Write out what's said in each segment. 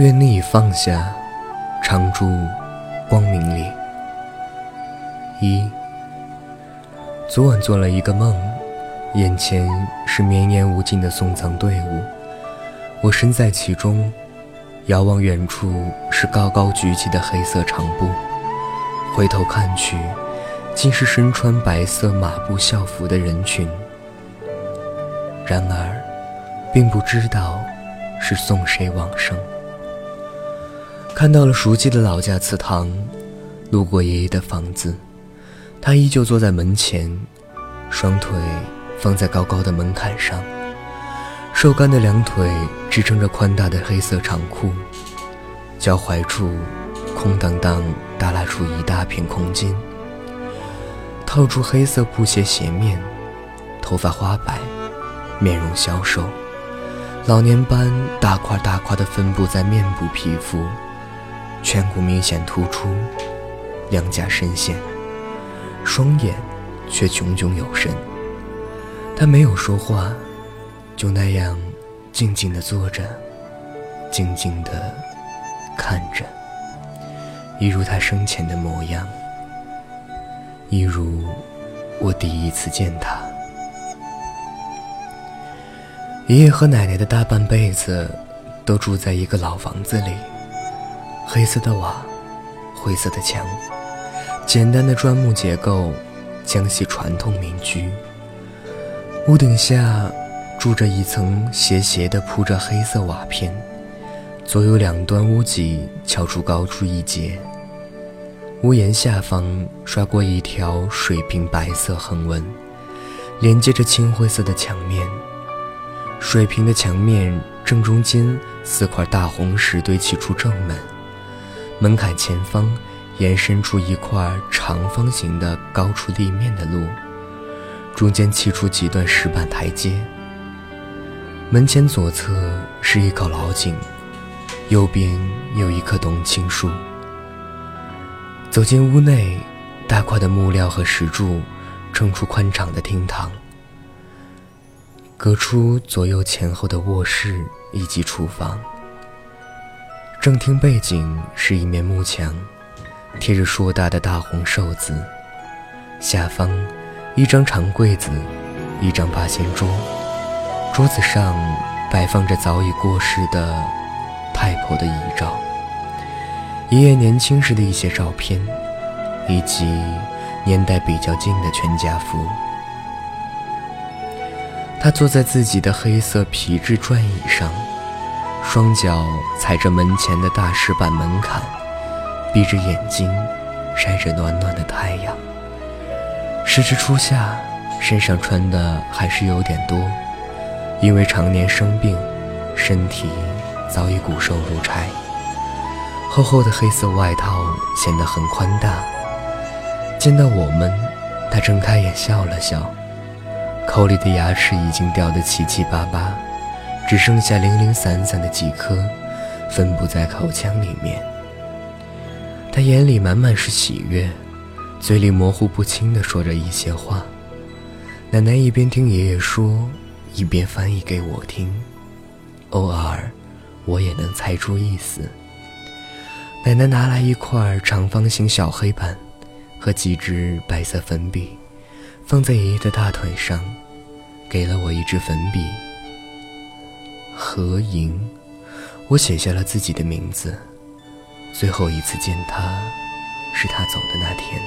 愿你已放下，常驻光明里。一，昨晚做了一个梦，眼前是绵延无尽的送葬队伍，我身在其中，遥望远处是高高举起的黑色长布，回头看去，竟是身穿白色马布校服的人群。然而，并不知道是送谁往生。看到了熟悉的老家祠堂，路过爷爷的房子。他依旧坐在门前，双腿放在高高的门槛上，瘦干的两腿支撑着宽大的黑色长裤，脚踝处空荡荡耷拉出一大片空间。套住黑色布鞋鞋面，头发花白，面容消瘦，老年斑大块大块的分布在面部皮肤，颧骨明显突出，两颊深陷。双眼却炯炯有神。他没有说话，就那样静静地坐着，静静地看着，一如他生前的模样，一如我第一次见他。爷爷和奶奶的大半辈子都住在一个老房子里，黑色的瓦，灰色的墙。简单的砖木结构，江西传统民居。屋顶下住着一层斜斜的铺着黑色瓦片，左右两端屋脊翘出高出一截。屋檐下方刷过一条水平白色横纹，连接着青灰色的墙面。水平的墙面正中间四块大红石堆砌出正门，门槛前方。延伸出一块长方形的高出地面的路，中间砌出几段石板台阶。门前左侧是一口老井，右边有一棵冬青树。走进屋内，大块的木料和石柱撑出宽敞的厅堂，隔出左右前后的卧室以及厨房。正厅背景是一面木墙。贴着硕大的大红寿字，下方一张长柜子，一张八仙桌，桌子上摆放着早已过世的太婆的遗照，爷爷年轻时的一些照片，以及年代比较近的全家福。他坐在自己的黑色皮质转椅上，双脚踩着门前的大石板门槛。闭着眼睛，晒着暖暖的太阳。时值初夏，身上穿的还是有点多，因为常年生病，身体早已骨瘦如柴。厚厚的黑色外套显得很宽大。见到我们，他睁开眼笑了笑，口里的牙齿已经掉得七七八八，只剩下零零散散的几颗，分布在口腔里面。他眼里满满是喜悦，嘴里模糊不清地说着一些话。奶奶一边听爷爷说，一边翻译给我听。偶尔，我也能猜出意思。奶奶拿来一块长方形小黑板和几支白色粉笔，放在爷爷的大腿上，给了我一支粉笔。何莹，我写下了自己的名字。最后一次见他，是他走的那天。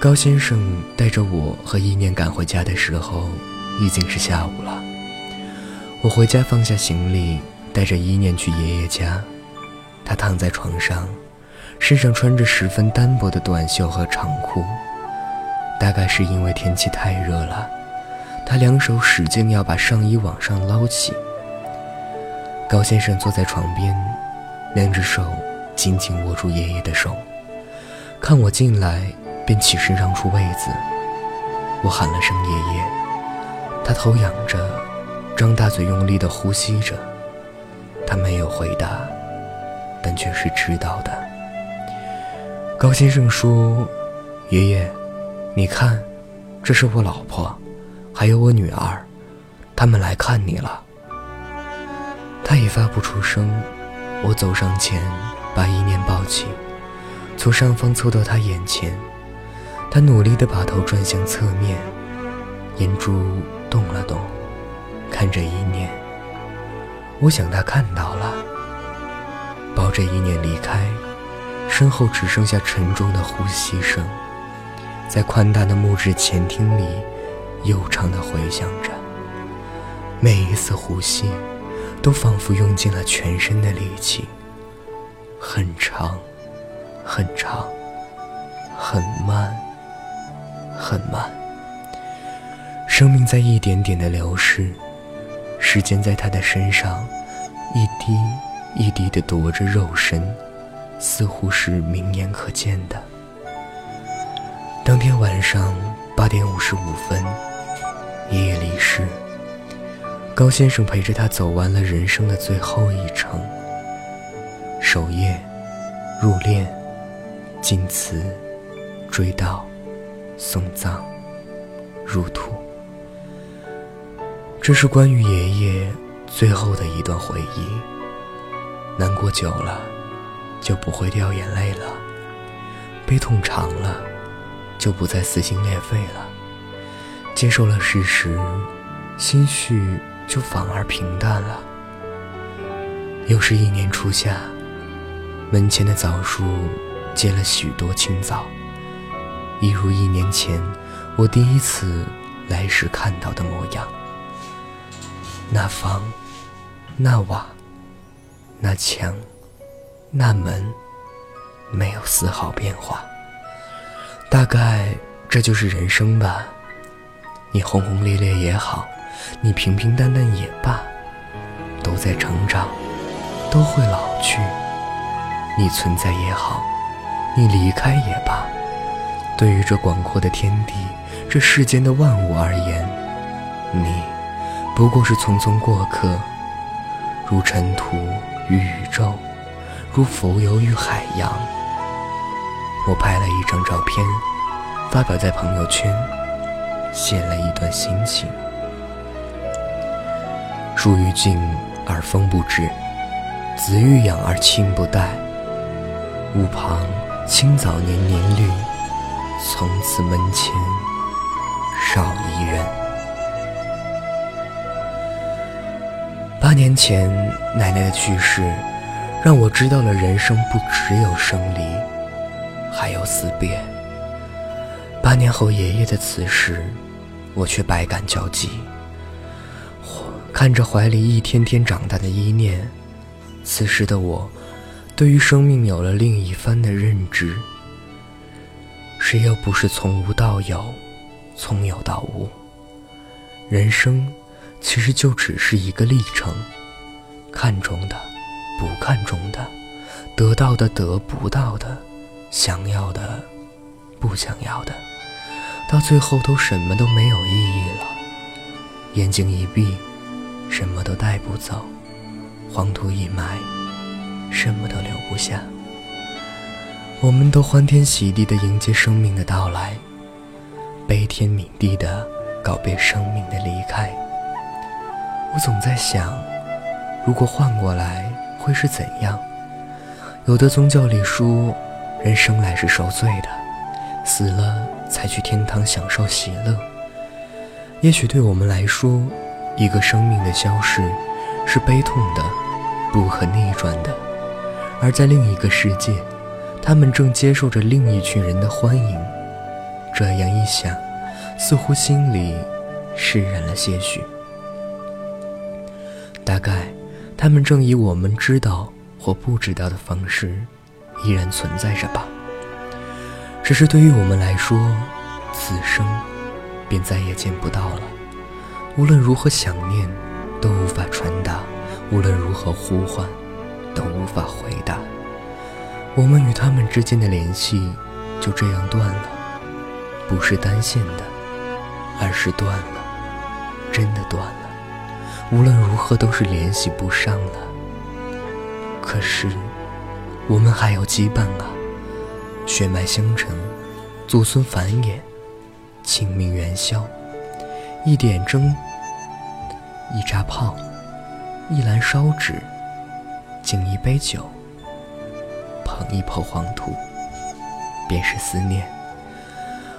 高先生带着我和一念赶回家的时候，已经是下午了。我回家放下行李，带着一念去爷爷家。他躺在床上，身上穿着十分单薄的短袖和长裤。大概是因为天气太热了，他两手使劲要把上衣往上捞起。高先生坐在床边。两只手紧紧握住爷爷的手，看我进来，便起身让出位子。我喊了声“爷爷”，他头仰着，张大嘴用力地呼吸着。他没有回答，但却是知道的。高先生说：“爷爷，你看，这是我老婆，还有我女儿，他们来看你了。”他已发不出声，我走上前，把一念抱起，从上方凑到他眼前。他努力地把头转向侧面，眼珠动了动，看着一念。我想他看到了，抱着一念离开，身后只剩下沉重的呼吸声，在宽大的木质前厅里悠长的回响着。每一次呼吸，都仿佛用尽了全身的力气，很长，很长，很慢，很慢。生命在一点点的流逝，时间在他的身上一滴一滴的夺着肉身，似乎是明眼可见的。当天晚上八点五十五分，爷爷离世。高先生陪着他走完了人生的最后一程，守夜、入殓、进祠、追悼、送葬、入土。这是关于爷爷最后的一段回忆。难过久了，就不会掉眼泪了；悲痛长了，就不再撕心裂肺了。接受了事实，心绪。就反而平淡了。又是一年初夏，门前的枣树结了许多青枣，一如一年前我第一次来时看到的模样。那房，那瓦，那墙，那门，没有丝毫变化。大概这就是人生吧。你轰轰烈烈也好。你平平淡淡也罢，都在成长，都会老去。你存在也好，你离开也罢，对于这广阔的天地，这世间的万物而言，你不过是匆匆过客，如尘土与宇宙，如浮游于海洋。我拍了一张照片，发表在朋友圈，写了一段心情。树欲静而风不止，子欲养而亲不待。屋旁青草年年绿，从此门前少一人。八年前奶奶的去世，让我知道了人生不只有生离，还有死别。八年后爷爷的辞世，我却百感交集。看着怀里一天天长大的依念，此时的我，对于生命有了另一番的认知。谁又不是从无到有，从有到无？人生其实就只是一个历程，看重的，不看重的，得到的，得不到的，想要的，不想要的，到最后都什么都没有意义了。眼睛一闭。什么都带不走，黄土一埋，什么都留不下。我们都欢天喜地地迎接生命的到来，悲天悯地地告别生命的离开。我总在想，如果换过来会是怎样？有的宗教里说，人生来是受罪的，死了才去天堂享受喜乐。也许对我们来说，一个生命的消逝，是悲痛的，不可逆转的。而在另一个世界，他们正接受着另一群人的欢迎。这样一想，似乎心里释然了些许。大概，他们正以我们知道或不知道的方式，依然存在着吧。只是对于我们来说，此生便再也见不到了。无论如何想念，都无法传达；无论如何呼唤，都无法回答。我们与他们之间的联系就这样断了，不是单线的，而是断了，真的断了。无论如何都是联系不上了。可是，我们还有羁绊啊，血脉相承，祖孙繁衍，清明元宵。一点灯，一扎炮，一篮烧纸。敬一杯酒，捧一抔黄土，便是思念。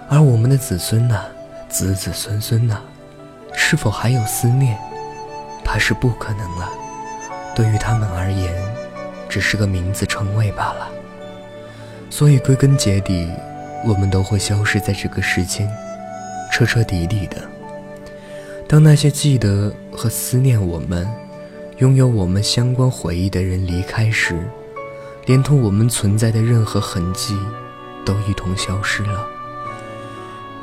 而我们的子孙呢，子子孙孙呢，是否还有思念？怕是不可能了。对于他们而言，只是个名字称谓罢了。所以归根结底，我们都会消失在这个世间，彻彻底底的。当那些记得和思念我们、拥有我们相关回忆的人离开时，连同我们存在的任何痕迹，都一同消失了。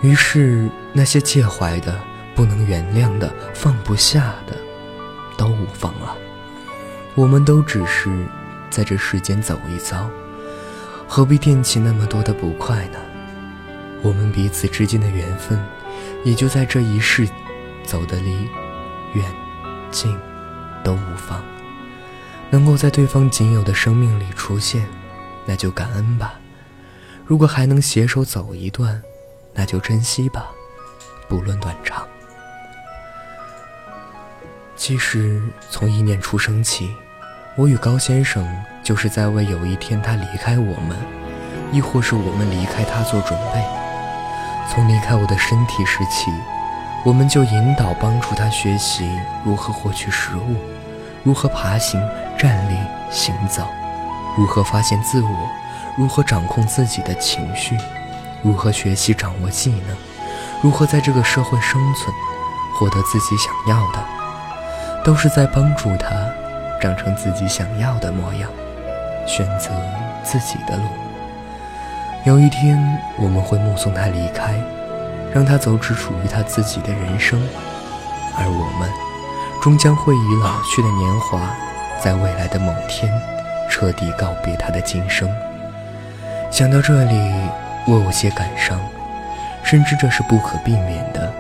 于是，那些介怀的、不能原谅的、放不下的，都无妨了。我们都只是在这世间走一遭，何必惦记那么多的不快呢？我们彼此之间的缘分，也就在这一世。走得离远近都无妨，能够在对方仅有的生命里出现，那就感恩吧；如果还能携手走一段，那就珍惜吧，不论短长。其实从一念出生起，我与高先生就是在为有一天他离开我们，亦或是我们离开他做准备。从离开我的身体时起。我们就引导帮助他学习如何获取食物，如何爬行、站立、行走，如何发现自我，如何掌控自己的情绪，如何学习掌握技能，如何在这个社会生存，获得自己想要的，都是在帮助他长成自己想要的模样，选择自己的路。有一天，我们会目送他离开。让他走只属于他自己的人生，而我们终将会以老去的年华，在未来的某天，彻底告别他的今生。想到这里，我有些感伤，深知这是不可避免的，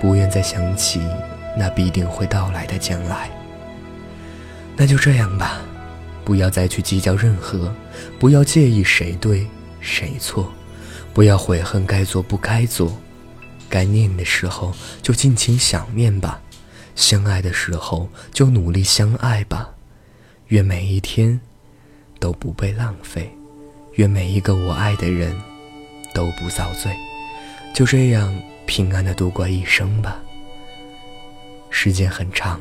不愿再想起那必定会到来的将来。那就这样吧，不要再去计较任何，不要介意谁对谁错。不要悔恨该做不该做，该念的时候就尽情想念吧，相爱的时候就努力相爱吧。愿每一天都不被浪费，愿每一个我爱的人都不遭罪。就这样平安的度过一生吧。时间很长，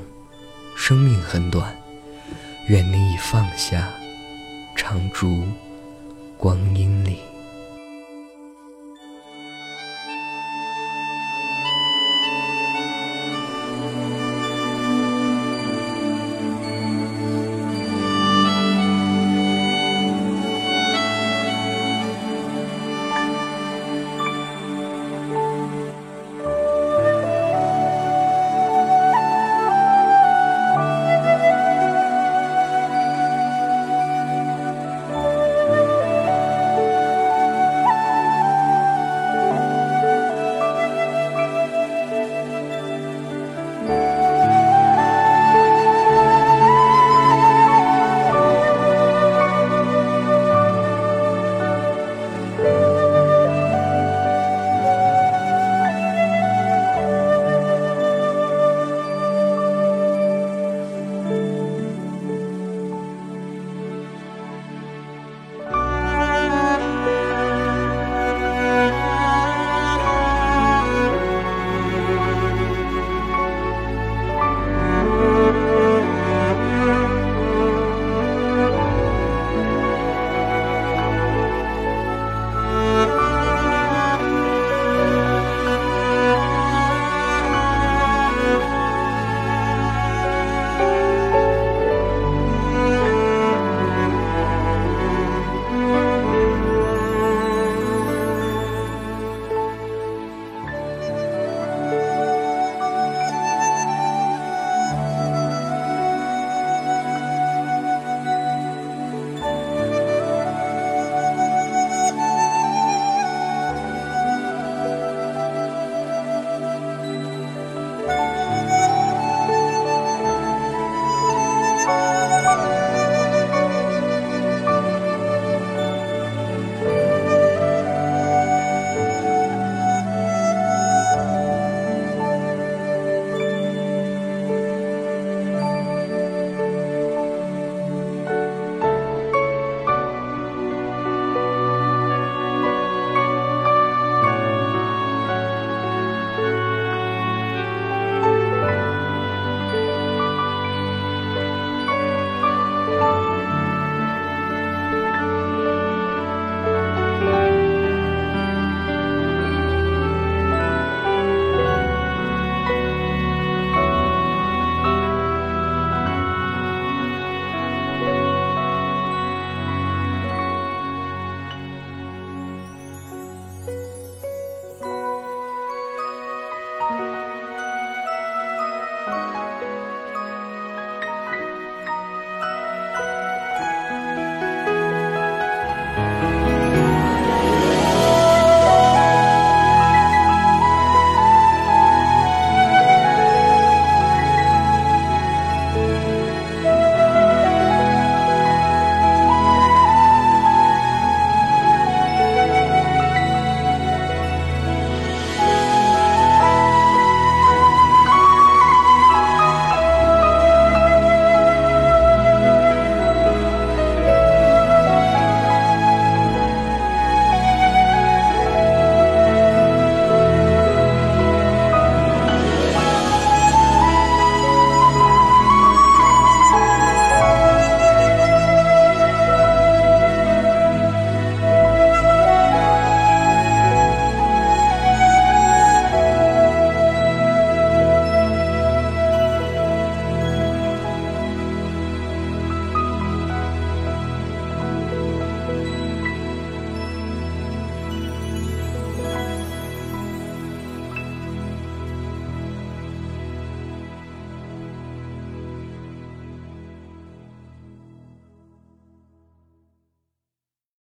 生命很短，愿你已放下，长烛光阴里。